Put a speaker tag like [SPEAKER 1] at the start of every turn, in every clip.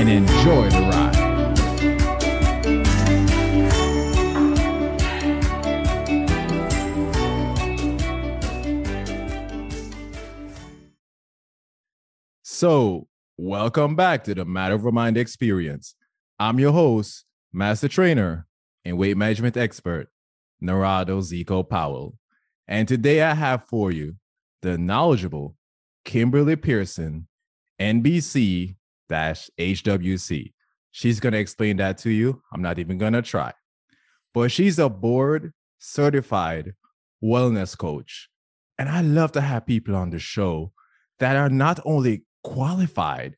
[SPEAKER 1] and enjoy the ride. So, welcome back to the Matter of Mind experience. I'm your host, Master Trainer and Weight Management Expert, Narado Zeco Powell. And today I have for you the knowledgeable Kimberly Pearson, NBC HWC. She's going to explain that to you. I'm not even going to try. But she's a board certified wellness coach. And I love to have people on the show that are not only qualified,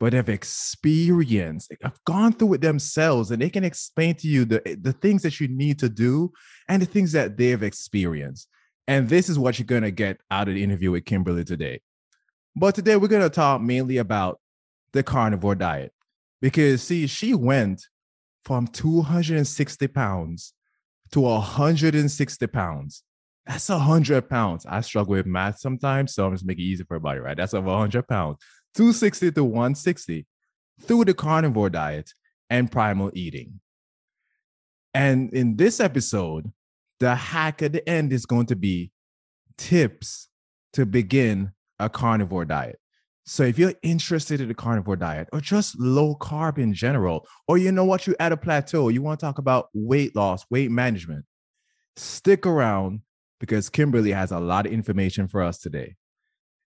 [SPEAKER 1] but have experienced, have gone through it themselves, and they can explain to you the, the things that you need to do and the things that they've experienced. And this is what you're going to get out of the interview with Kimberly today. But today we're going to talk mainly about the carnivore diet because see, she went from 260 pounds to 160 pounds. That's 100 pounds. I struggle with math sometimes, so I'm just making it easy for everybody, right? That's over 100 pounds. 260 to 160 through the carnivore diet and primal eating. And in this episode, the hack at the end is going to be tips to begin a carnivore diet. So if you're interested in the carnivore diet or just low carb in general, or you know what, you're at a plateau, you want to talk about weight loss, weight management, stick around because Kimberly has a lot of information for us today.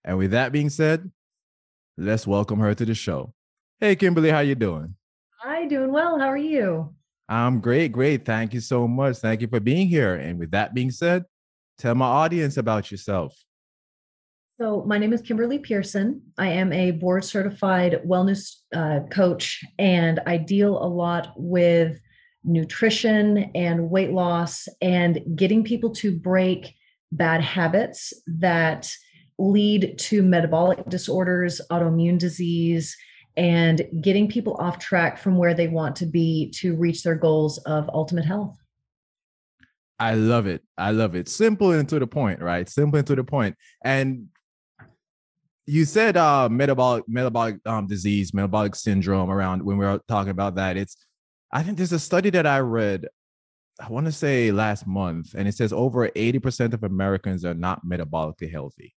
[SPEAKER 1] And with that being said, let's welcome her to the show. Hey, Kimberly, how you doing?
[SPEAKER 2] Hi, doing well. How are you?
[SPEAKER 1] I'm great, great. Thank you so much. Thank you for being here. And with that being said, tell my audience about yourself.
[SPEAKER 2] So, my name is Kimberly Pearson. I am a board certified wellness uh, coach, and I deal a lot with nutrition and weight loss and getting people to break bad habits that lead to metabolic disorders, autoimmune disease, and getting people off track from where they want to be to reach their goals of ultimate health.
[SPEAKER 1] I love it. I love it. Simple and to the point, right? Simple and to the point. And you said uh metabolic metabolic um disease, metabolic syndrome around when we were talking about that. It's I think there's a study that I read, I want to say last month, and it says over 80% of Americans are not metabolically healthy.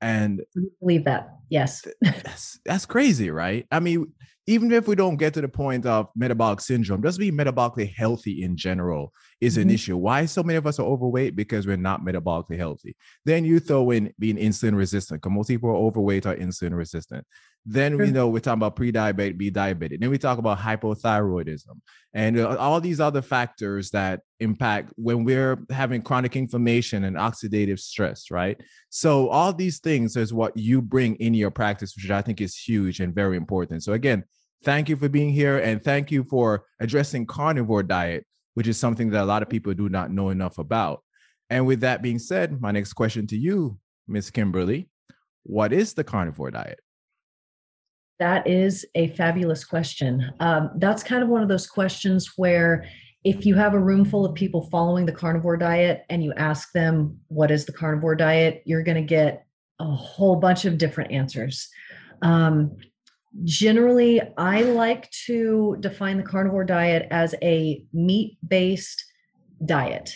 [SPEAKER 1] And
[SPEAKER 2] I believe that. Yes.
[SPEAKER 1] that's, that's crazy, right? I mean, even if we don't get to the point of metabolic syndrome, just being metabolically healthy in general is an mm-hmm. issue. Why so many of us are overweight? Because we're not metabolically healthy. Then you throw in being insulin resistant, because most people are overweight or insulin resistant. Then you know we're talking about pre-diabetic, be diabetic. Then we talk about hypothyroidism and uh, all these other factors that impact when we're having chronic inflammation and oxidative stress, right? So all these things is what you bring in your practice, which I think is huge and very important. So again, thank you for being here and thank you for addressing carnivore diet, which is something that a lot of people do not know enough about. And with that being said, my next question to you, Miss Kimberly, what is the carnivore diet?
[SPEAKER 2] That is a fabulous question. Um, that's kind of one of those questions where if you have a room full of people following the carnivore diet and you ask them, what is the carnivore diet? You're going to get a whole bunch of different answers. Um, generally, I like to define the carnivore diet as a meat based diet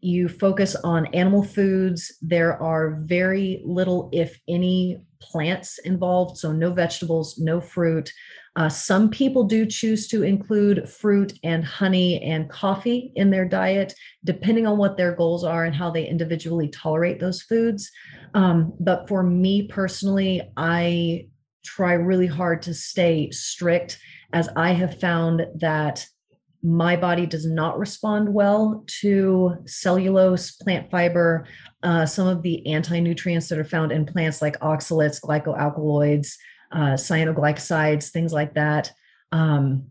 [SPEAKER 2] you focus on animal foods. There are very little, if any, plants involved. So, no vegetables, no fruit. Uh, some people do choose to include fruit and honey and coffee in their diet, depending on what their goals are and how they individually tolerate those foods. Um, but for me personally, I try really hard to stay strict as I have found that my body does not respond well to cellulose, plant fiber, uh, some of the anti nutrients that are found in plants like oxalates, glycoalkaloids, uh, cyanoglycosides, things like that. Um,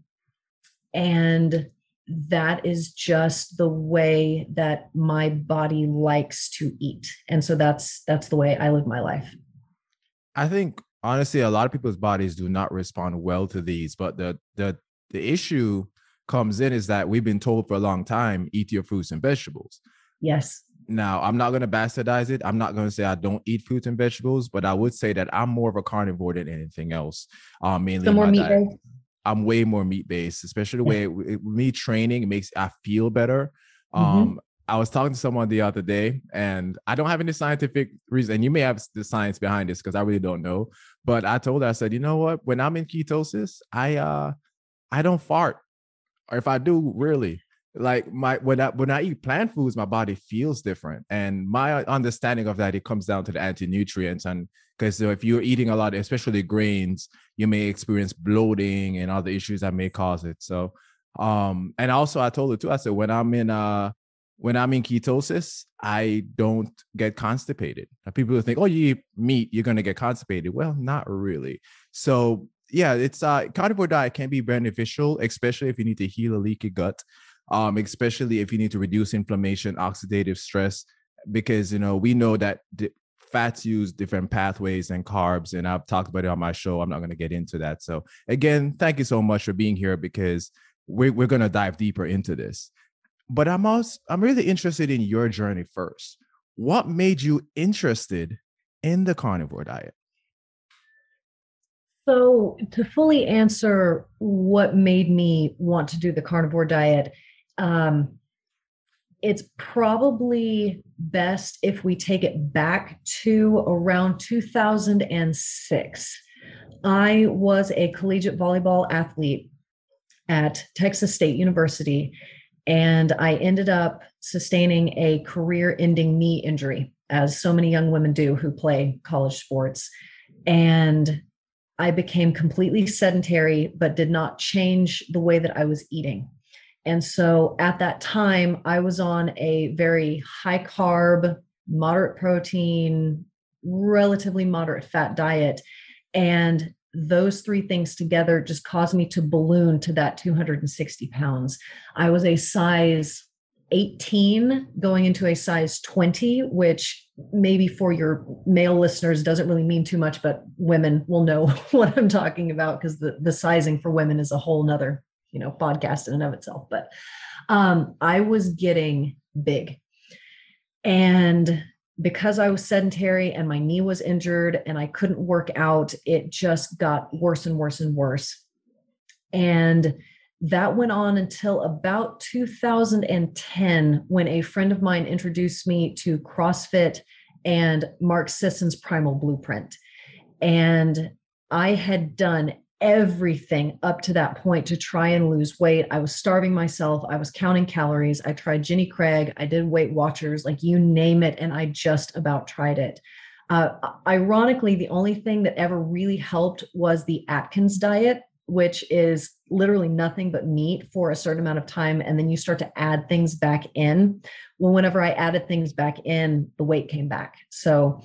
[SPEAKER 2] and that is just the way that my body likes to eat and so that's that's the way i live my life
[SPEAKER 1] i think honestly a lot of people's bodies do not respond well to these but the the the issue comes in is that we've been told for a long time eat your fruits and vegetables.
[SPEAKER 2] Yes.
[SPEAKER 1] Now i'm not going to bastardize it. I'm not going to say i don't eat fruits and vegetables but i would say that i'm more of a carnivore than anything else um mainly
[SPEAKER 2] so more meat based
[SPEAKER 1] I'm way more meat based, especially the way it, it, me training it makes I feel better. Mm-hmm. I was talking to someone the other day, and I don't have any scientific reason. And you may have the science behind this because I really don't know. But I told her, I said, you know what? When I'm in ketosis, I uh, I don't fart, or if I do, really, like my when I when I eat plant foods, my body feels different. And my understanding of that, it comes down to the anti nutrients and because if you're eating a lot, especially grains, you may experience bloating and other issues that may cause it. So, um, and also I told her too. I said when I'm in uh when I'm in ketosis, I don't get constipated. People think, oh, you eat meat, you're gonna get constipated. Well, not really. So yeah, it's uh carnivore diet can be beneficial, especially if you need to heal a leaky gut, um, especially if you need to reduce inflammation, oxidative stress, because you know we know that fats use different pathways and carbs and i've talked about it on my show i'm not going to get into that so again thank you so much for being here because we're, we're going to dive deeper into this but i'm also i'm really interested in your journey first what made you interested in the carnivore diet
[SPEAKER 2] so to fully answer what made me want to do the carnivore diet um, it's probably best if we take it back to around 2006. I was a collegiate volleyball athlete at Texas State University, and I ended up sustaining a career ending knee injury, as so many young women do who play college sports. And I became completely sedentary, but did not change the way that I was eating. And so at that time, I was on a very high carb, moderate protein, relatively moderate fat diet. And those three things together just caused me to balloon to that 260 pounds. I was a size 18 going into a size 20, which maybe for your male listeners doesn't really mean too much, but women will know what I'm talking about because the, the sizing for women is a whole nother you know podcast in and of itself but um i was getting big and because i was sedentary and my knee was injured and i couldn't work out it just got worse and worse and worse and that went on until about 2010 when a friend of mine introduced me to CrossFit and Mark Sisson's Primal Blueprint. And I had done everything up to that point to try and lose weight. I was starving myself. I was counting calories. I tried Jenny Craig. I did Weight Watchers, like you name it. And I just about tried it. Uh, ironically, the only thing that ever really helped was the Atkins diet, which is literally nothing but meat for a certain amount of time. And then you start to add things back in. Well, whenever I added things back in, the weight came back. So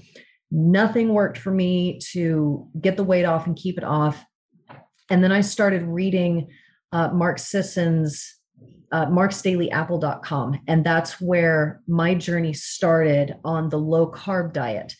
[SPEAKER 2] nothing worked for me to get the weight off and keep it off and then I started reading uh, Mark Sisson's uh, marksdailyapple.com. And that's where my journey started on the low carb diet.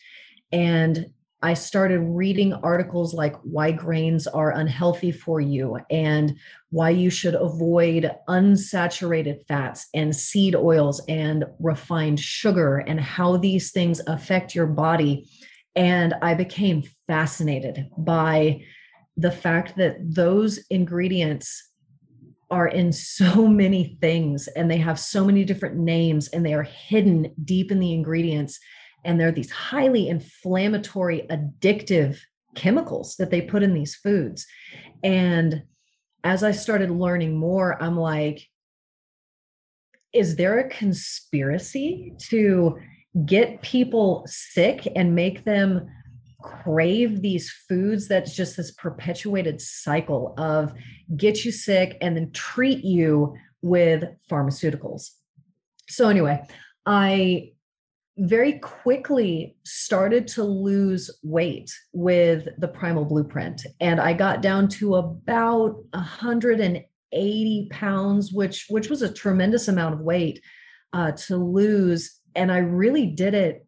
[SPEAKER 2] And I started reading articles like why grains are unhealthy for you and why you should avoid unsaturated fats and seed oils and refined sugar and how these things affect your body. And I became fascinated by the fact that those ingredients are in so many things and they have so many different names and they are hidden deep in the ingredients and they're these highly inflammatory addictive chemicals that they put in these foods. And as i started learning more i'm like is there a conspiracy to get people sick and make them crave these foods that's just this perpetuated cycle of get you sick and then treat you with pharmaceuticals. So anyway i very quickly started to lose weight with the primal blueprint and i got down to about 180 pounds which which was a tremendous amount of weight uh, to lose and i really did it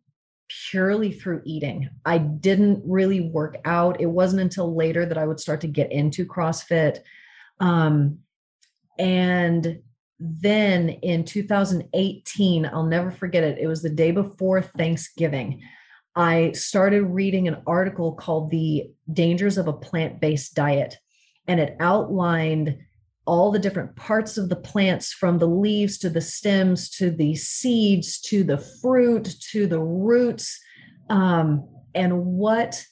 [SPEAKER 2] purely through eating i didn't really work out it wasn't until later that i would start to get into crossfit um, and then in 2018, I'll never forget it. It was the day before Thanksgiving. I started reading an article called The Dangers of a Plant Based Diet, and it outlined all the different parts of the plants from the leaves to the stems to the seeds to the fruit to the roots. Um, and what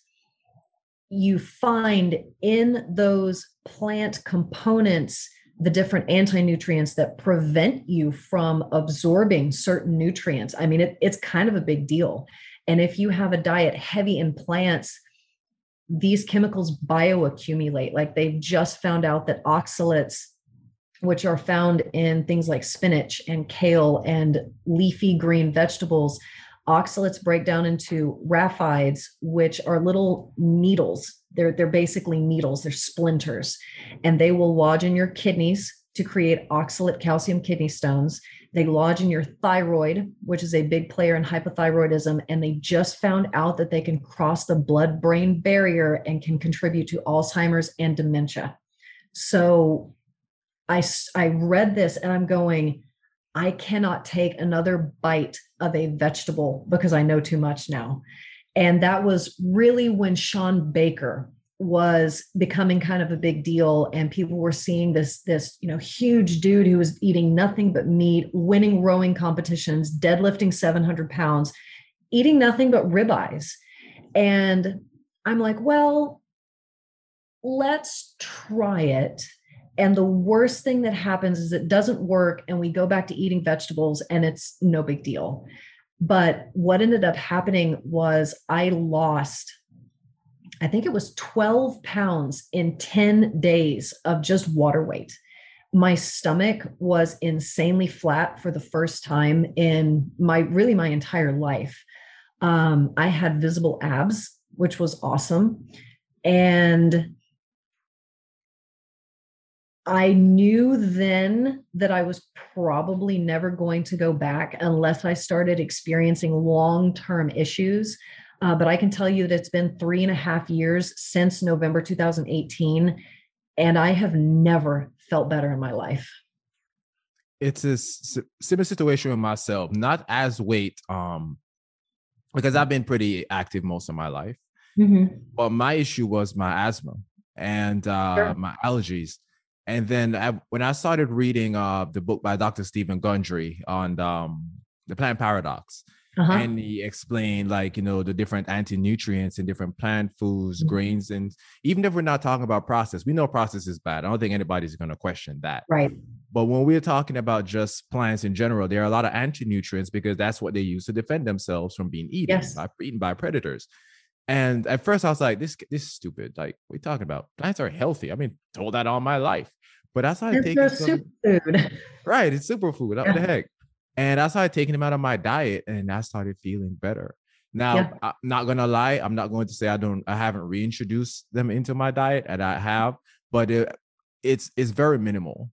[SPEAKER 2] you find in those plant components the different anti-nutrients that prevent you from absorbing certain nutrients. I mean it, it's kind of a big deal. And if you have a diet heavy in plants these chemicals bioaccumulate. Like they've just found out that oxalates which are found in things like spinach and kale and leafy green vegetables oxalates break down into raphides which are little needles. They're, they're basically needles, they're splinters, and they will lodge in your kidneys to create oxalate calcium kidney stones. They lodge in your thyroid, which is a big player in hypothyroidism. And they just found out that they can cross the blood brain barrier and can contribute to Alzheimer's and dementia. So I, I read this and I'm going, I cannot take another bite of a vegetable because I know too much now. And that was really when Shawn Baker was becoming kind of a big deal and people were seeing this this you know huge dude who was eating nothing but meat winning rowing competitions deadlifting 700 pounds eating nothing but ribeyes. And i'm like well let's try it. And the worst thing that happens is it doesn't work and we go back to eating vegetables and it's no big deal. But what ended up happening was I lost, I think it was 12 pounds in 10 days of just water weight. My stomach was insanely flat for the first time in my really my entire life. Um, I had visible abs, which was awesome. And I knew then that I was probably never going to go back unless I started experiencing long term issues. Uh, but I can tell you that it's been three and a half years since November 2018, and I have never felt better in my life.
[SPEAKER 1] It's a similar situation with myself, not as weight, um, because I've been pretty active most of my life. Mm-hmm. But my issue was my asthma and uh, sure. my allergies and then I, when I started reading uh, the book by Dr. Steven Gundry on um, the plant paradox, uh-huh. and he explained like you know the different anti-nutrients and different plant foods, mm-hmm. grains, and even if we're not talking about process, we know process is bad. I don't think anybody's going to question that.
[SPEAKER 2] Right.
[SPEAKER 1] But when we're talking about just plants in general, there are a lot of anti-nutrients because that's what they use to defend themselves from being eaten yes. by eaten by predators. And at first I was like, this this is stupid. Like, we talking about? Plants are healthy. I mean, told that all my life. But that's how I started it's taking some, superfood. Right. It's superfood. What yeah. the heck? And I started taking them out of my diet and I started feeling better. Now, yeah. I'm not gonna lie, I'm not going to say I don't I haven't reintroduced them into my diet, and I have, but it, it's it's very minimal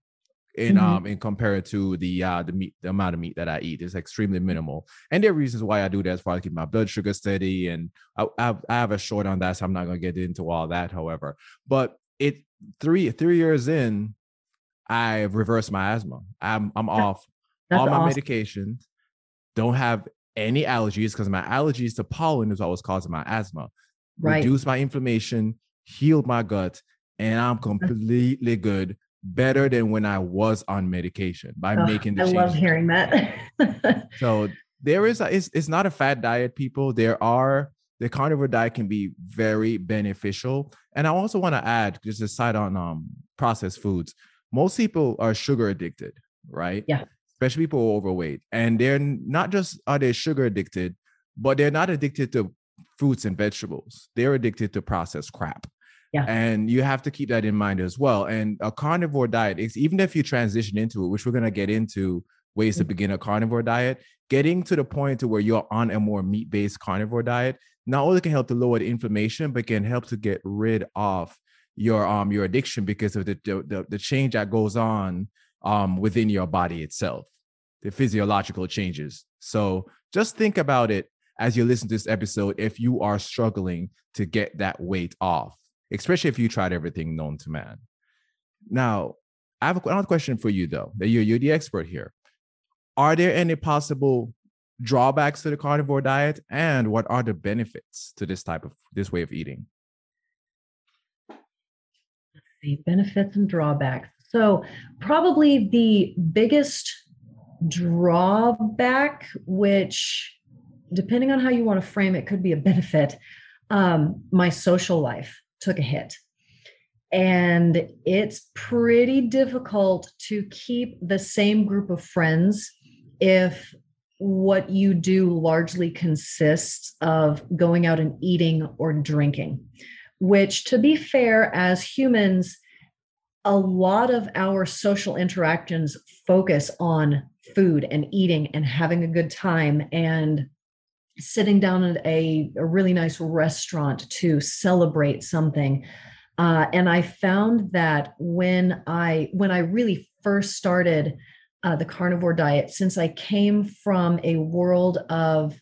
[SPEAKER 1] in mm-hmm. um in compared to the uh the meat the amount of meat that I eat is extremely minimal. And there are reasons why I do that as far as keep my blood sugar steady. And I, I, I have a short on that, so I'm not gonna get into all that, however. But it three three years in, I've reversed my asthma. I'm I'm off That's all my awesome. medications, don't have any allergies because my allergies to pollen is always causing my asthma. Right. Reduce my inflammation, healed my gut, and I'm completely good better than when I was on medication by oh, making the
[SPEAKER 2] I love hearing that.
[SPEAKER 1] so there is a, it's, it's not a fat diet, people. There are the carnivore diet can be very beneficial. And I also want to add just a side on um processed foods. Most people are sugar addicted, right?
[SPEAKER 2] Yeah.
[SPEAKER 1] Especially people who are overweight. And they're not just are they sugar addicted, but they're not addicted to fruits and vegetables. They're addicted to processed crap.
[SPEAKER 2] Yeah.
[SPEAKER 1] And you have to keep that in mind as well. And a carnivore diet even if you transition into it, which we're going to get into ways to mm-hmm. begin a carnivore diet. Getting to the point to where you're on a more meat-based carnivore diet not only can help to lower the inflammation, but can help to get rid of your um your addiction because of the the, the change that goes on um within your body itself, the physiological changes. So just think about it as you listen to this episode if you are struggling to get that weight off, especially if you tried everything known to man. Now, I have another question for you though. That you're you're the expert here. Are there any possible drawbacks to the carnivore diet, and what are the benefits to this type of this way of eating?
[SPEAKER 2] The benefits and drawbacks. So, probably the biggest drawback, which, depending on how you want to frame it, could be a benefit. Um, my social life took a hit. And it's pretty difficult to keep the same group of friends if what you do largely consists of going out and eating or drinking, which, to be fair, as humans, a lot of our social interactions focus on food and eating and having a good time and sitting down at a, a really nice restaurant to celebrate something. Uh, and I found that when I when I really first started uh, the carnivore diet, since I came from a world of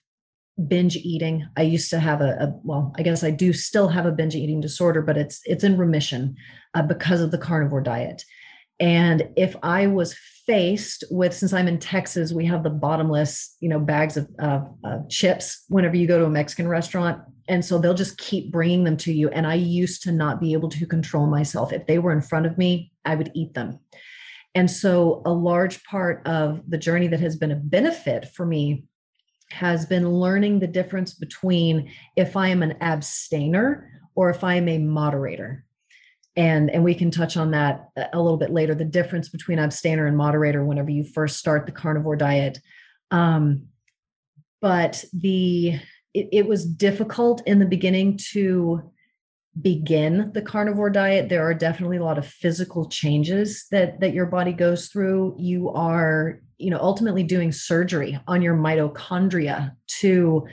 [SPEAKER 2] binge eating, I used to have a, a well, I guess I do still have a binge eating disorder, but it's it's in remission uh, because of the carnivore diet. And if I was faced with, since I'm in Texas, we have the bottomless, you know, bags of, of, of chips whenever you go to a Mexican restaurant. And so they'll just keep bringing them to you. And i used to not be able to control myself. If they were in front of me i would eat them. And so a large part of the journey that has been a benefit for me has been learning the difference between if i am an abstainer or if i am a moderator. And and we can touch on that a little bit later the difference between abstainer and moderator whenever you first start the carnivore diet. Um, but the it, it was difficult in the beginning to begin the carnivore diet. There are definitely a lot of physical changes that that your body goes through. You are you know ultimately doing surgery on your mitochondria to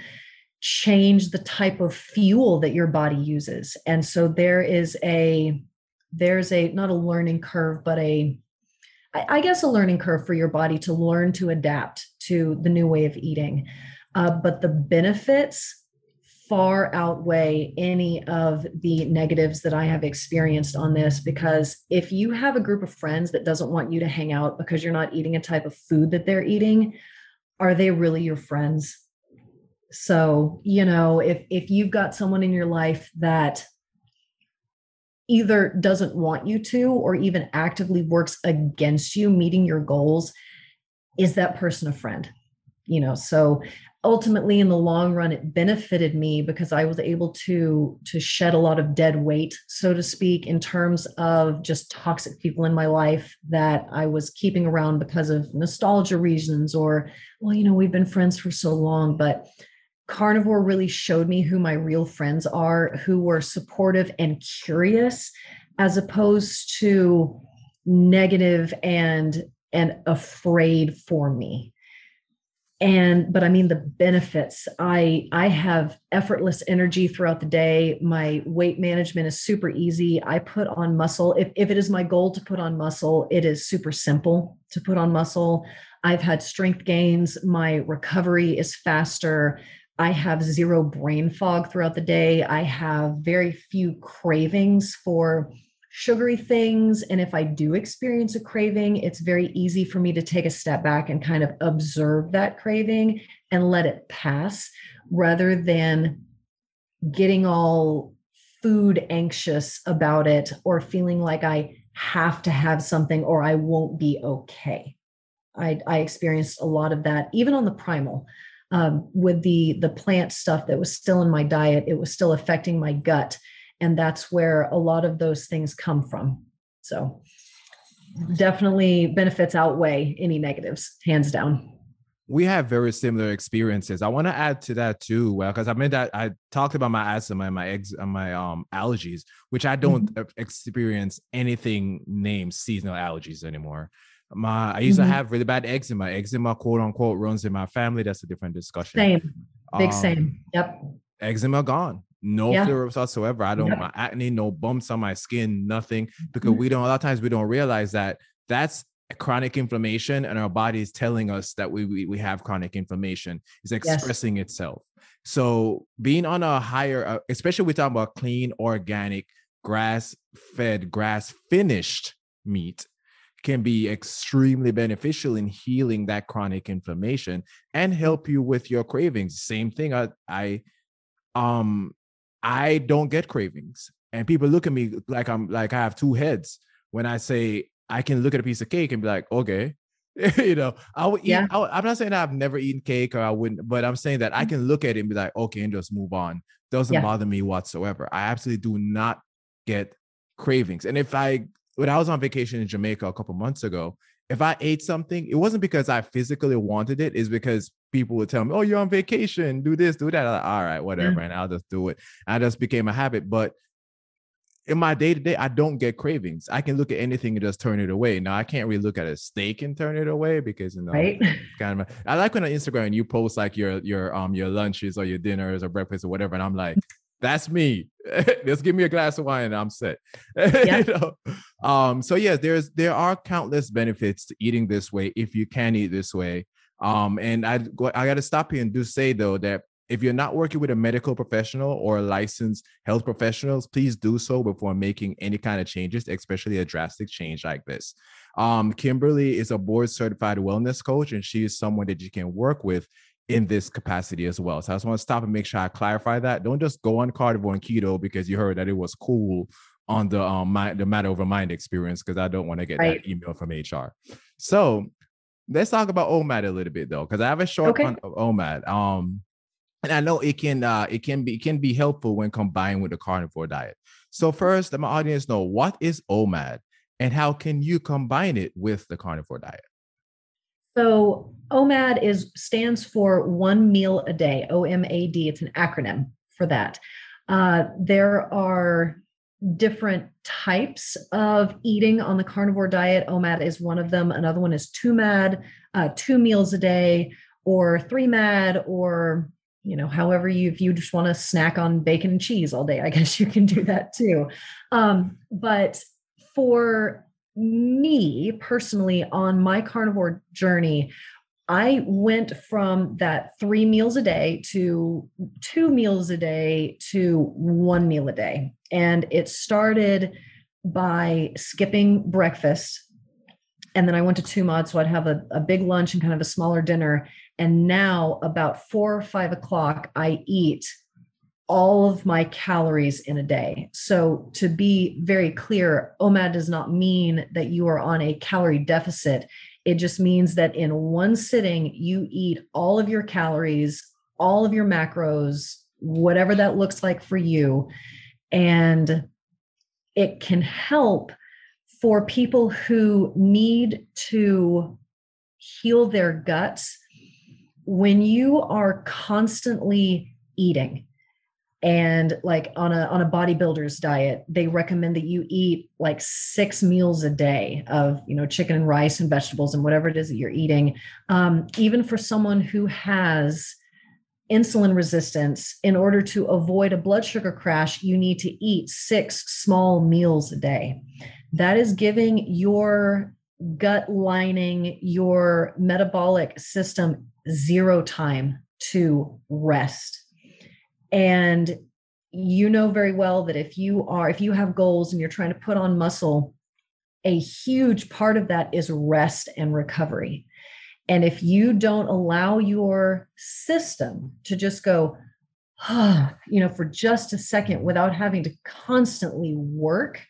[SPEAKER 2] change the type of fuel that your body uses. And so there is a there's a not a learning curve but a I guess a learning curve for your body to learn to adapt to the new way of eating. Uh, but the benefits far outweigh any of the negatives that I have experienced on this because if you have a group of friends that doesn't want you to hang out because you're not eating a type of food that they're eating, are they really your friends? So, you know, if if you've got someone in your life that either doesn't want you to or even actively works against you meeting your goals, is that person a friend? You know, so ultimately in the long run it benefited me because i was able to to shed a lot of dead weight so to speak in terms of just toxic people in my life that i was keeping around because of nostalgia reasons or well you know we've been friends for so long but carnivore really showed me who my real friends are who were supportive and curious as opposed to negative and and afraid for me and but i mean the benefits. I i have effortless energy throughout the day. My weight management is super easy. I put on muscle. If, if it is my goal to put on muscle it is super simple to put on muscle. I've had strength gains. My recovery is faster. I have zero brain fog throughout the day. I have very few cravings for sugary things. And if I do experience a craving, it's very easy for me to take a step back and kind of observe that craving and let it pass rather than getting all food anxious about it or feeling like I have to have something or I won't be okay. I, I experienced a lot of that, even on the primal. Um, with the the plant stuff that was still in my diet, it was still affecting my gut and that's where a lot of those things come from so definitely benefits outweigh any negatives hands down
[SPEAKER 1] we have very similar experiences. I want to add to that too, well, because I mean that I talked about my asthma and my eggs and my um allergies, which I don't mm-hmm. experience anything named seasonal allergies anymore. My I used
[SPEAKER 2] Mhm.
[SPEAKER 1] to have really bad eczema. Eczema, quote unquote, runs in my family. That's a different discussion.
[SPEAKER 2] Same. Big
[SPEAKER 1] Um,
[SPEAKER 2] same. Yep.
[SPEAKER 1] eczema gone. No
[SPEAKER 2] Yeah.
[SPEAKER 1] whatsoever. I don't
[SPEAKER 2] Yep.
[SPEAKER 1] my acne, no bumps on my skin, nothing. Because
[SPEAKER 2] Mhm.
[SPEAKER 1] we don't a lot of times we don't realize that that's chronic inflammation and our body is telling us that we we, we have chronic inflammation. It's expressing itself. So being on a higher, uh, especially we're talking about clean, organic, grass-fed, grass-finished meat can be extremely beneficial in healing that chronic inflammation and help you with your cravings. Same thing. I, I um I don't get cravings. And people look at me like I'm like I have two heads when I say I can look at a piece of cake and be like, okay. you know, I would eat.
[SPEAKER 2] Yeah.
[SPEAKER 1] I I'm not saying I've never eaten cake or I wouldn't, but I'm saying that I mm-hmm. can look at it and be like, okay, and just move on. Doesn't
[SPEAKER 2] Yeah.
[SPEAKER 1] bother me whatsoever. I absolutely do not get cravings. And if I, when I was on vacation in Jamaica a couple months ago, if I ate something, it wasn't because I physically wanted it, it's because people would tell me, Oh, you're on vacation, do this, do that. Like, All right, whatever. And I'll just do it. I just became a habit. But in my day to day, I don't get cravings. I can look at anything and just turn it away. Now I can't really look at a steak and turn it away because you know
[SPEAKER 2] Right.
[SPEAKER 1] kind of I like when on Instagram you post like your your um your lunches or your dinners or breakfast or whatever, and I'm like, that's me. Just give me a glass of wine and I'm set.
[SPEAKER 2] Yeah.
[SPEAKER 1] you know? Um, so yeah, there's there are countless benefits to eating this way if you can eat this way. Um, and I I got to stop here and do say though that if you're not working with a medical professional or a licensed health professionals, please do so before making any kind of changes, especially a drastic change like this. Um, Kimberly is a board certified wellness coach, and she is someone that you can work with in this capacity as well. So I just want to stop and make sure I clarify that. Don't just go on carnivore and keto because you heard that it was cool on the um mind, the matter over mind experience because I don't want to get
[SPEAKER 2] Right.
[SPEAKER 1] that email from HR. So let's talk about OMAD a little bit though, because I have a short
[SPEAKER 2] Okay.
[SPEAKER 1] one of OMAD. Um, and I know it can uh it can be it can be helpful when combined with the carnivore diet. So first, let my audience know what is OMAD and how can you combine it with the carnivore diet?
[SPEAKER 2] So OMAD is stands for one meal a day. O M A D. It's an acronym for that. Uh, there are different types of eating on the carnivore diet. OMAD is one of them. Another one is two MAD, uh, two meals a day, or three MAD, or you know, however you if you just want to snack on bacon and cheese all day, I guess you can do that too. Um, but for me personally, on my carnivore journey, I went from that three meals a day to two meals a day to one meal a day. And it started by skipping breakfast. And then I went to two mods. So I'd have a, a big lunch and kind of a smaller dinner. And now, about four or five o'clock, I eat all of my calories in a day. So, to be very clear, OMAD does not mean that you are on a calorie deficit. It just means that in one sitting, you eat all of your calories, all of your macros, whatever that looks like for you. And it can help for people who need to heal their guts when you are constantly eating and like on a on a bodybuilder's diet they recommend that you eat like six meals a day of you know chicken and rice and vegetables and whatever it is that you're eating. Um, even for someone who has insulin resistance in order to avoid a blood sugar crash you need to eat six small meals a day. That is giving your gut lining your metabolic system zero time to rest and you know very well that if you are if you have goals and you're trying to put on muscle a huge part of that is rest and recovery. And if you don't allow your system to just go you know for just a second without having to constantly work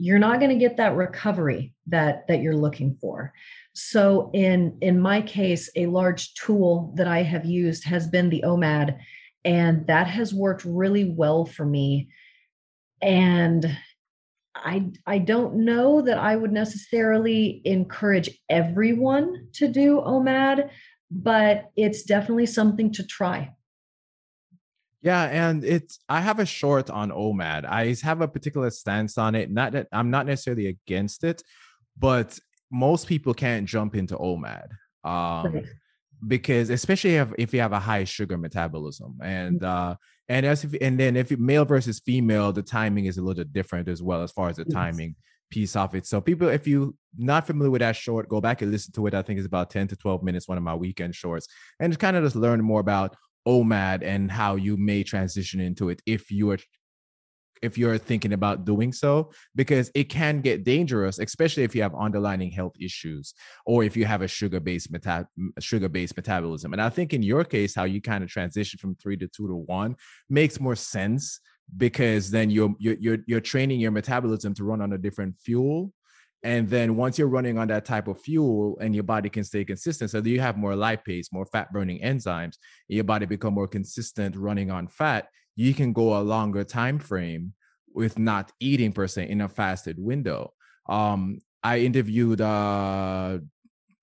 [SPEAKER 2] you're not going to get that recovery that that you're looking for. So in in my case a large tool that i have used has been the omad and that has worked really well for me and i i don't know that i would necessarily encourage everyone to do omad but it's definitely something to try
[SPEAKER 1] Yeah, and it's I have a short on OMAD. I have a particular stance on it. Not that I'm not necessarily against it, but most people can't jump into OMAD. Um. Because especially if, if you have a high sugar metabolism and
[SPEAKER 2] Mm-hmm.
[SPEAKER 1] uh and as if and then if male versus female the timing is a little different as well as far as the timing piece of it. So people if you not familiar with that short go back and listen to it. I think it's about 10 to 12 minutes one of my weekend shorts and kind of just learn more about omad and how you may transition into it if you are if you're thinking about doing so because it can get dangerous especially if you have underlying health issues or if you have a sugar-based meta- sugar-based metabolism. And i think in your case how you kind of transition from 3 to 2 to 1 makes more sense because then you're you're you're, training your metabolism to run on a different fuel. And then once you're running on that type of fuel and your body can stay consistent so you have more lipase more fat burning enzymes your body become more consistent running on fat you can go a longer time frame with not eating per se in a fasted window. Um i interviewed uh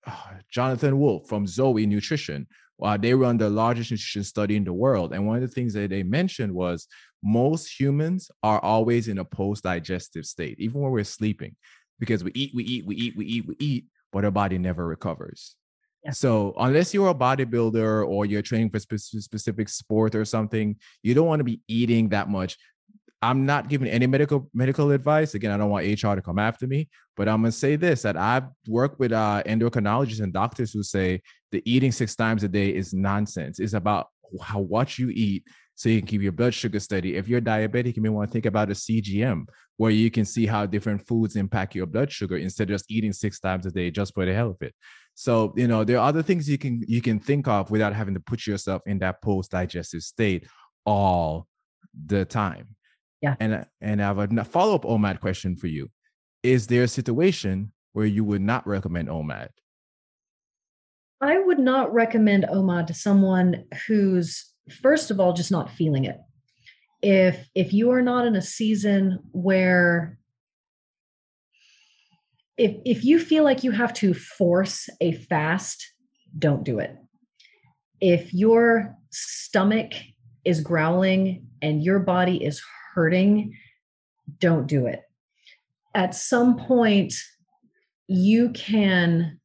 [SPEAKER 1] jonathan wolf from zoe nutrition. Uh, they run the largest nutrition study in the world and one of the things that they mentioned was most humans are always in a post-digestive state even when we're sleeping because we eat we eat we eat we eat we eat but our body never recovers So unless you're a bodybuilder or you're training for spe- specific sport or something you don't want to be eating that much i'm not giving any medical medical advice again i don't want hr to come after me but i'm to say this that i've worked with uh, endocrinologists and doctors who say the eating six times a day is nonsense it's about how what you eat so you can keep your blood sugar steady. If you're diabetic, you may want to think about a CGM where you can see how different foods impact your blood sugar instead of just eating six times a day just for the hell of it. So, you know, there are other things you can you can think of without having to put yourself in that post-digestive state all the time.
[SPEAKER 2] Yeah.
[SPEAKER 1] And and I have a follow-up OMAD question for you. Is there a situation where you would not recommend OMAD?
[SPEAKER 2] I would not recommend OMAD to someone who's first of all just not feeling it. If if you are not in a season where if if you feel like you have to force a fast, don't do it. If your stomach is growling and your body is hurting, don't do it. At some point you can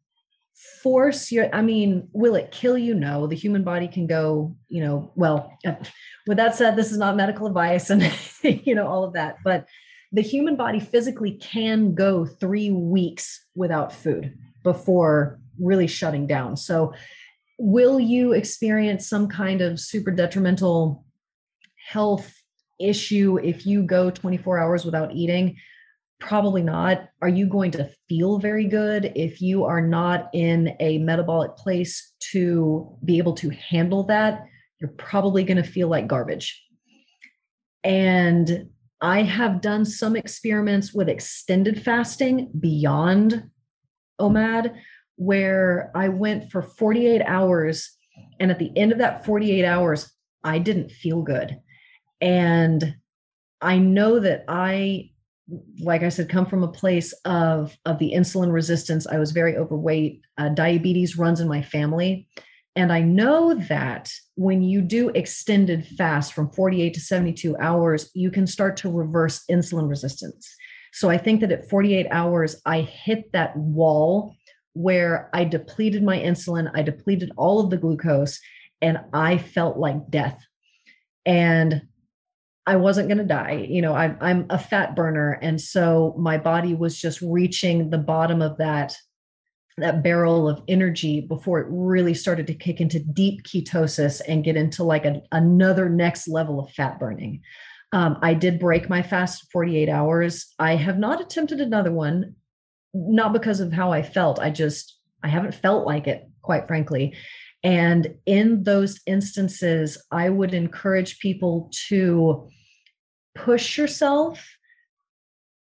[SPEAKER 2] force your i mean will it kill you no the human body can go you know well with that said this is not medical advice and you know all of that but the human body physically can go three weeks without food before really shutting down so will you experience some kind of super detrimental health issue if you go 24 hours without eating Probably not. Are you going to feel very good if you are not in a metabolic place to be able to handle that? You're probably going to feel like garbage. And I have done some experiments with extended fasting beyond OMAD, where I went for 48 hours. And at the end of that 48 hours, I didn't feel good. And I know that I like I said, come from a place of of the insulin resistance. I was very overweight. Uh, diabetes runs in my family, and I know that when you do extended fast from 48 to 72 hours, you can start to reverse insulin resistance. So I think that at 48 hours, I hit that wall where I depleted my insulin, I depleted all of the glucose, and I felt like death. And I wasn't going to die. You know, I'm I'm a fat burner, and so my body was just reaching the bottom of that that barrel of energy before it really started to kick into deep ketosis and get into like a, another next level of fat burning. Um, I did break my fast 48 hours. I have not attempted another one, not because of how I felt. I just I haven't felt like it, quite frankly. And in those instances, I would encourage people to push yourself,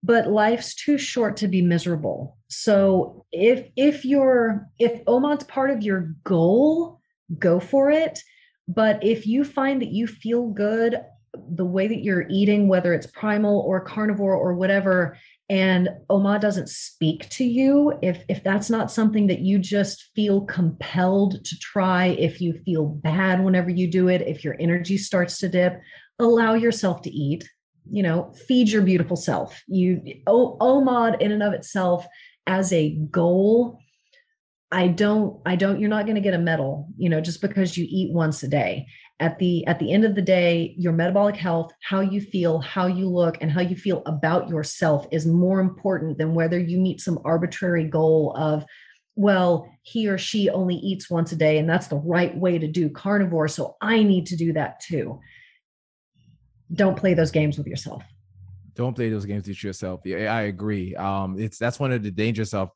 [SPEAKER 2] but life's too short to be miserable. So if if you're if OMAD's part of your goal, go for it. But if you find that you feel good the way that you're eating, whether it's primal or carnivore or whatever, and OMAD doesn't speak to you, if if that's not something that you just feel compelled to try, if you feel bad whenever you do it, if your energy starts to dip, allow yourself to eat. You know, feed your beautiful self. You OMAD in and of itself as a goal, I don't, I don't, you're not going to get a medal, you know, just because you eat once a day. At the at the end of the day, your metabolic health, how you feel, how you look, and how you feel about yourself is more important than whether you meet some arbitrary goal of, well, he or she only eats once a day, and that's the right way to do carnivore. So I need to do that too. Don't play those games with yourself
[SPEAKER 1] don't play those games with yourself. Yeah, I agree. Um, it's that's one of the dangers of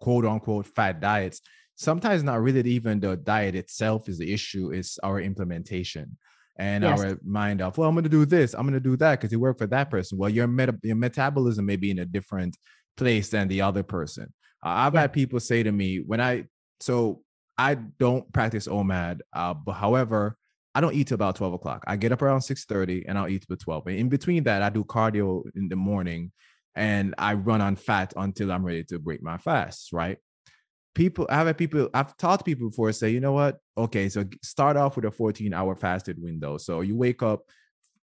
[SPEAKER 1] quote unquote fat diets. Sometimes not really even the diet itself is the issue, it's our implementation and yes. our mind of, well, I'm gonna do this, I'm gonna do that because it worked for that person. Well, your meta- your metabolism may be in a different place than the other person. Uh, I've yeah. had people say to me when I so I don't practice OMAD, uh, but however, I don't eat till about 12 o'clock. I get up around 6:30 and I'll eat till 12. And in between that, I do cardio in the morning and I run on fat until I'm ready to break my fast, right? People, I've had people, I've taught people before say, you know what? Okay, so start off with a 14 hour fasted window. So you wake up,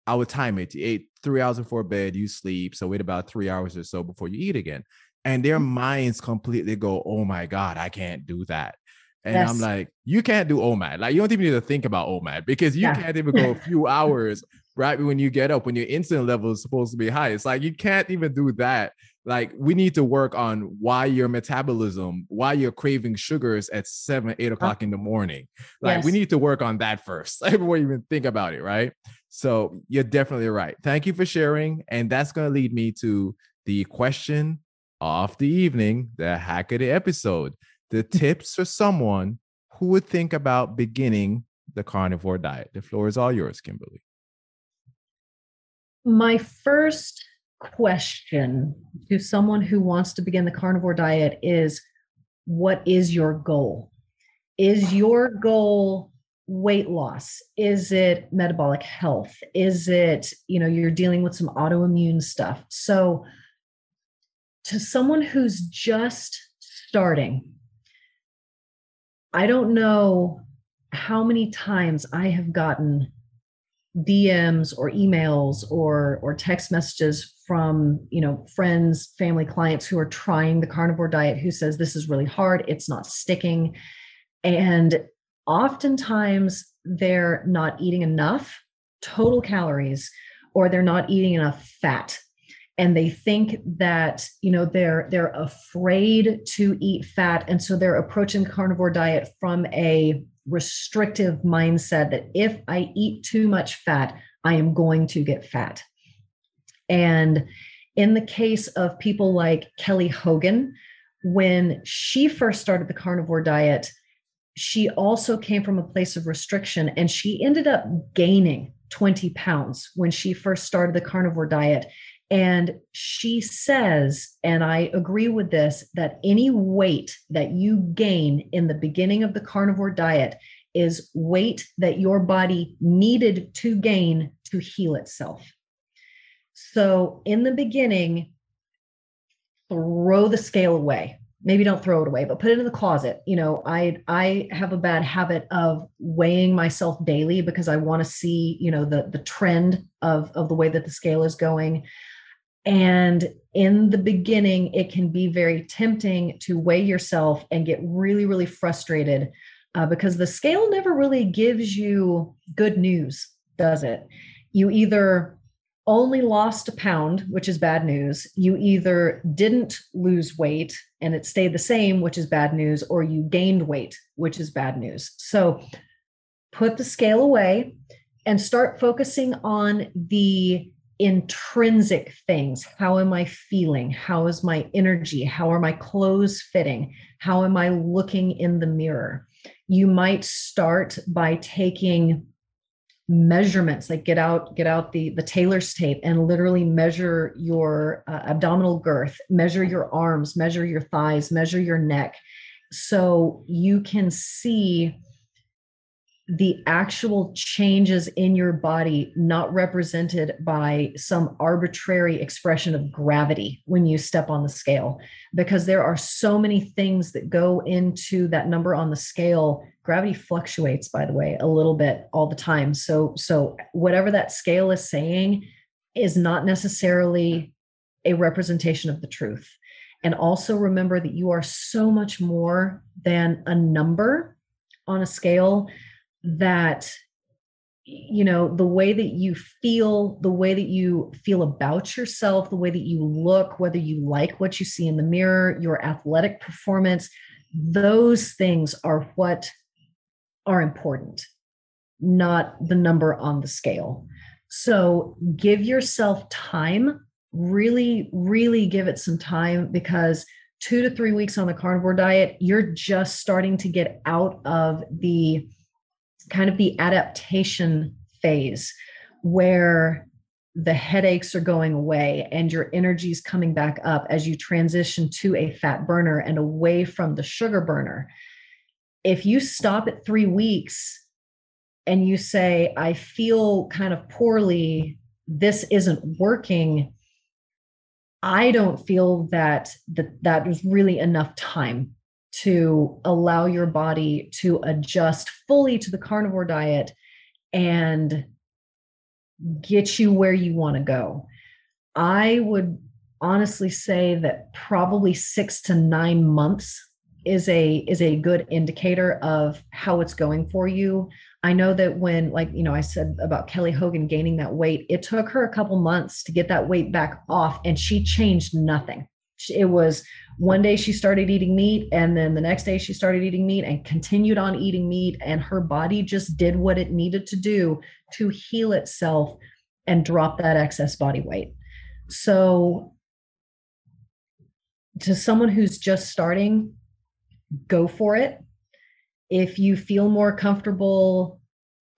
[SPEAKER 1] I would time it. You ate three hours before bed, you sleep. So wait about three hours or so before you eat again. And their mm-hmm. minds completely go, oh my God, I can't do that. And yes. I'm like, you can't do OMAD. Like, you don't even need to think about OMAD because you yeah. can't even go a few hours right when you get up when your insulin level is supposed to be high. It's like you can't even do that. Like, we need to work on why your metabolism, why you're craving sugars at seven, eight o'clock in the morning. Like, yes. we need to work on that first before you even think about it, right? So, you're definitely right. Thank you for sharing. And that's going to lead me to the question of the evening, the hack of the episode the tips for someone who would think about beginning the carnivore diet. The floor is all yours, Kimberly.
[SPEAKER 2] My first question to someone who wants to begin the carnivore diet is what is your goal? Is your goal weight loss? Is it metabolic health? Is it, you know, you're dealing with some autoimmune stuff? So, to someone who's just starting, I don't know how many times I have gotten DMs or emails or or text messages from you know friends, family, clients who are trying the carnivore diet who says this is really hard, it's not sticking, and oftentimes they're not eating enough total calories or they're not eating enough fat and they think that you know they're they're afraid to eat fat. And so they're approaching carnivore diet from a restrictive mindset that if i eat too much fat i am going to get fat. And in the case of people like kelly hogan when she first started the carnivore diet she also came from a place of restriction and she ended up gaining 20 pounds when she first started the carnivore diet and she says, and I agree with this, that any weight that you gain in the beginning of the carnivore diet is weight that your body needed to gain to heal itself. So in the beginning, throw the scale away. Maybe don't throw it away, but put it in the closet. You know, I I have a bad habit of weighing myself daily because I want to see, you know, the the trend of of the way that the scale is going. And in the beginning, it can be very tempting to weigh yourself and get really, really frustrated uh, because the scale never really gives you good news, does it? You either only lost a pound, which is bad news. You either didn't lose weight and it stayed the same, which is bad news, or you gained weight, which is bad news. So put the scale away and start focusing on the intrinsic things. How am I feeling? How is my energy? How are my clothes fitting? How am I looking in the mirror? You might start by taking measurements like get out get out the the tailor's tape and literally measure your uh, abdominal girth measure your arms measure your thighs measure your neck so you can see the actual changes in your body not represented by some arbitrary expression of gravity when you step on the scale. Because there are so many things that go into that number on the scale. Gravity fluctuates by the way a little bit all the time. So so whatever that scale is saying is not necessarily a representation of the truth. And also remember that you are so much more than a number on a scale that you know the way that you feel the way that you feel about yourself the way that you look whether you like what you see in the mirror your athletic performance those things are what are important not the number on the scale. So give yourself time really really give it some time because two to three weeks on the carnivore diet you're just starting to get out of the kind of the adaptation phase where the headaches are going away and your energy is coming back up as you transition to a fat burner and away from the sugar burner. If you stop at three weeks and you say, I feel kind of poorly, this isn't working, I don't feel that that, that is really enough time to allow your body to adjust fully to the carnivore diet and get you where you want to go. I would honestly say that probably 6 to 9 months is a is a good indicator of how it's going for you. I know that when like you know I said about Kelly Hogan gaining that weight, it took her a couple months to get that weight back off and she changed nothing. It was one day she started eating meat and then the next day she started eating meat and continued on eating meat and her body just did what it needed to do to heal itself and drop that excess body weight. So to someone who's just starting go for it. If you feel more comfortable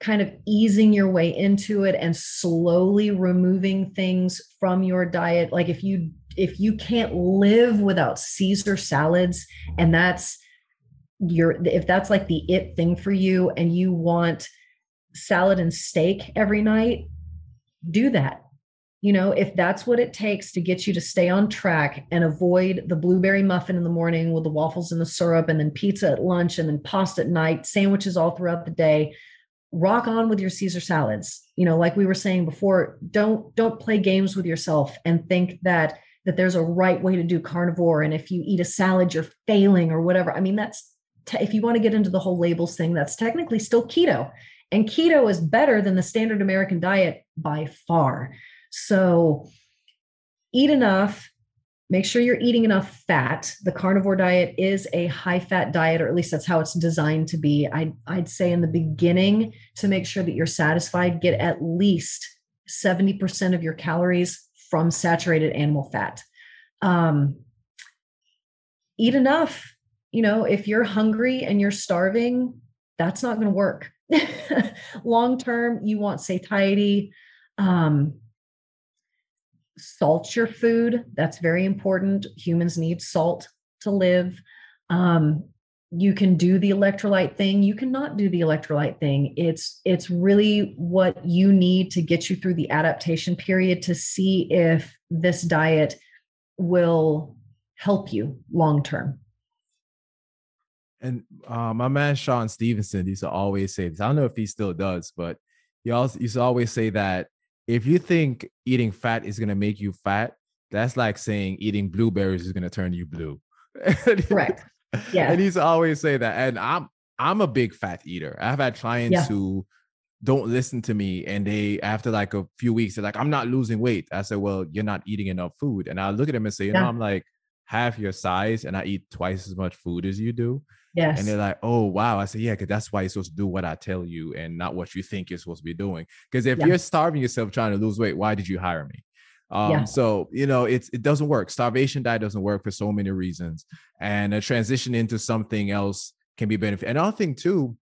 [SPEAKER 2] kind of easing your way into it and slowly removing things from your diet like if you if you can't live without Caesar salads and that's your if that's like the it thing for you and you want salad and steak every night, do that. You know, if that's what it takes to get you to stay on track and avoid the blueberry muffin in the morning with the waffles and the syrup, and then pizza at lunch, and then pasta at night, sandwiches all throughout the day, rock on with your Caesar salads. You know, like we were saying before, don't don't play games with yourself and think that that there's a right way to do carnivore and if you eat a salad you're failing or whatever. I mean that's te- if you want to get into the whole labels thing that's technically still keto and keto is better than the standard american diet by far. So eat enough make sure you're eating enough fat. The carnivore diet is a high fat diet or at least that's how it's designed to be. I'd, I'd say in the beginning to make sure that you're satisfied get at least 70% of your calories from saturated animal fat. Um, eat enough. You know, if you're hungry and you're starving, that's not going to work. Long term, you want satiety. Um, salt your food. That's very important. Humans need salt to live. Um, you can do the electrolyte thing you cannot do the electrolyte thing it's it's really what you need to get you through the adaptation period to see if this diet will help you long term
[SPEAKER 1] and uh, my man Shawn Stevenson used to always say this. I don't know if he still does, but he also used to always say that if you think eating fat is going to make you fat, that's like saying eating blueberries is going to turn you blue.
[SPEAKER 2] Correct. Yeah.
[SPEAKER 1] and he's always say that. And I'm I'm a big fat eater. I've had clients yeah. who don't listen to me and they after like a few weeks they're like i'm not losing weight i said well you're not eating enough food and i look at them and say you yeah. know i'm like half your size and i eat twice as much food as you do
[SPEAKER 2] yes
[SPEAKER 1] and they're like oh wow i said yeah because that's why you're supposed to do what i tell you and not what you think you're supposed to be doing because if yeah. you're starving yourself trying to lose weight why did you hire me um, yeah. So you know, it's it doesn't work. Starvation diet doesn't work for so many reasons, and a transition into something else can be benefit. Another thing too,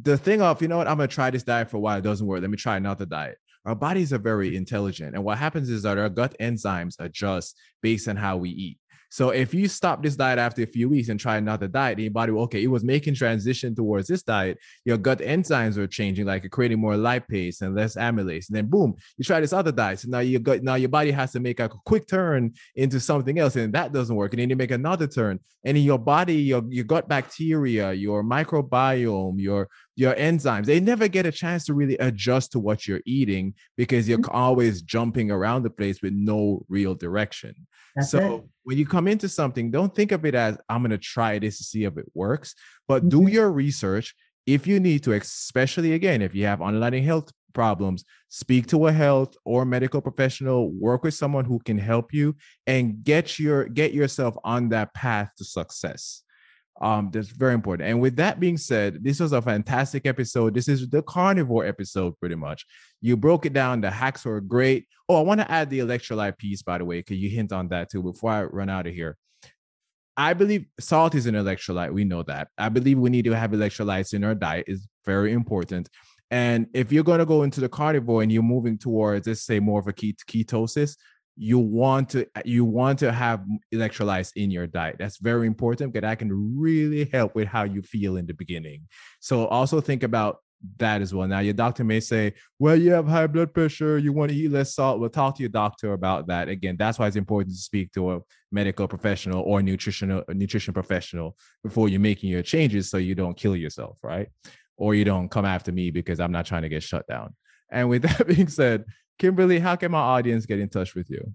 [SPEAKER 1] the thing of you know what, I'm gonna try this diet for a while. It doesn't work. Let me try another diet. Our bodies are very intelligent, and what happens is that our gut enzymes adjust based on how we eat. So if you stop this diet after a few weeks and try another diet, your body will, okay, it was making transition towards this diet. Your gut enzymes are changing, like creating more lipase and less amylase. And then boom, you try this other diet. So now your gut, now your body has to make a quick turn into something else, and that doesn't work. And then you make another turn. And in your body, your, your gut bacteria, your microbiome, your your enzymes they never get a chance to really adjust to what you're eating because you're mm-hmm. always jumping around the place with no real direction That's so it when you come into something, don't think of it as I'm going to try this to see if it works, but do mm-hmm. your research. If you need to, especially again, if you have underlying health problems, speak to a health or medical professional, work with someone who can help you and get your get yourself on that path to success. Um, that's very important. And with that being said, this was a fantastic episode. This is the carnivore episode, pretty much. You broke it down. The hacks were great. Oh, I want to add the electrolyte piece, by the way, because you hint on that too before I run out of here. I believe salt is an electrolyte. We know that. I believe we need to have electrolytes in our diet is very important. And if you're going to go into the carnivore and you're moving towards, let's say, more of a ket- ketosis, you want to uh, you want to have electrolytes in your diet. That's very important because that can really help with how you feel in the beginning. So also think about that as well. Now your doctor may say well you have high blood pressure you want to eat less salt. We'll talk to your doctor about that. Again that's why it's important to speak to a medical professional or nutritional nutrition professional before you're making your changes so you don't kill yourself right? Or you don't come after me because i'm not trying to get shut down and with that being said Kimberly, how can my audience get in touch with you?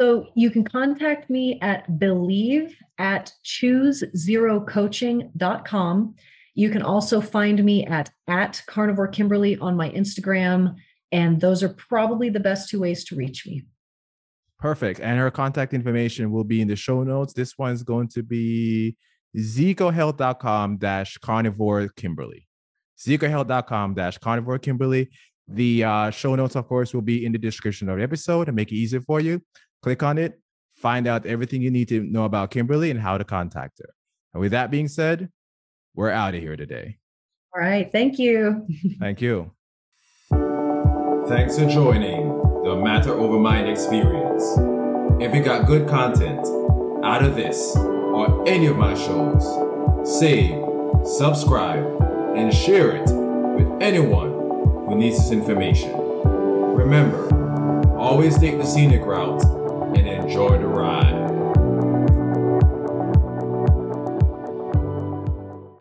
[SPEAKER 2] So you can contact me at believe at choosezerocoaching.com. You can also find me at at carnivore Kimberly on my Instagram. And those are probably the best two ways to reach me.
[SPEAKER 1] Perfect. And her contact information will be in the show notes. This one's going to be zecohealth.com dash carnivore Kimberly. zecohealth.com dash carnivore Kimberly. The uh, show notes, of course, will be in the description of the episode and make it easier for you. Click on it, find out everything you need to know about Kimberly and how to contact her. And with that being said, we're out of here today.
[SPEAKER 2] All right. Thank you.
[SPEAKER 1] Thank you. Thanks for joining the Matter Over Mind experience. If you got good content out of this or any of my shows, save, subscribe, and share it with anyone needs this information. Remember, always take the scenic route and enjoy the ride.